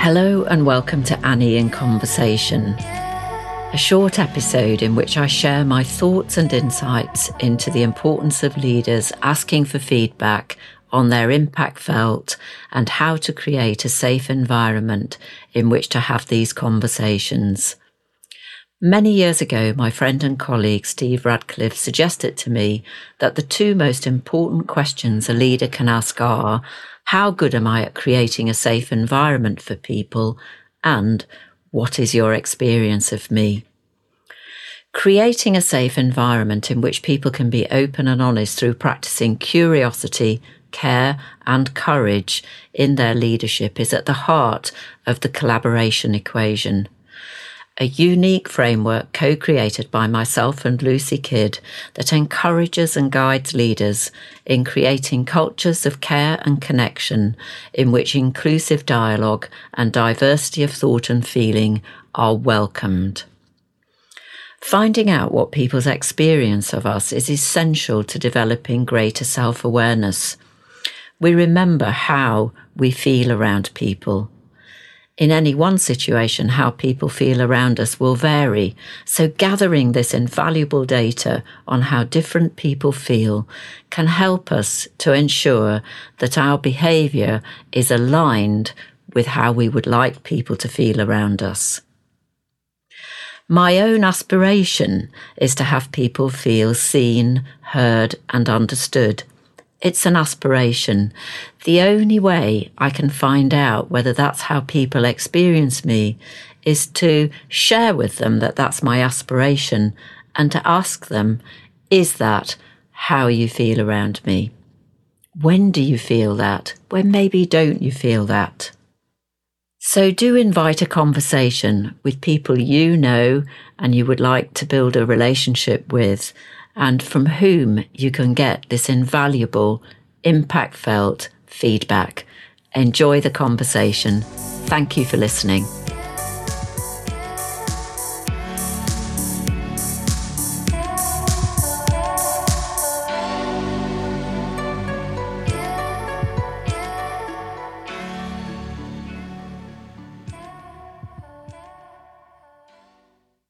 Hello and welcome to Anni in Conversation, a short episode in which I share my thoughts and insights into the importance of leaders asking for feedback on their impact felt and how to create a safe environment in which to have these conversations. Many years ago, my friend and colleague Steve Radcliffe suggested to me that the two most important questions a leader can ask are how good am I at creating a safe environment for people? And what is your experience of me? Creating a safe environment in which people can be open and honest through practicing curiosity, care, and courage in their leadership is at the heart of the collaboration equation a unique framework co-created by myself and Lucy Kidd that encourages and guides leaders in creating cultures of care and connection in which inclusive dialogue and diversity of thought and feeling are welcomed. Finding out what people's experience of us is essential to developing greater self-awareness. We remember how we feel around people in any one situation, how people feel around us will vary. So gathering this invaluable data on how different people feel can help us to ensure that our behavior is aligned with how we would like people to feel around us. My own aspiration is to have people feel seen, heard and understood it's an aspiration. The only way I can find out whether that's how people experience me is to share with them that that's my aspiration and to ask them, is that how you feel around me? When do you feel that? When maybe don't you feel that? So do invite a conversation with people you know and you would like to build a relationship with and from whom you can get this invaluable, impact felt feedback. Enjoy the conversation. Thank you for listening.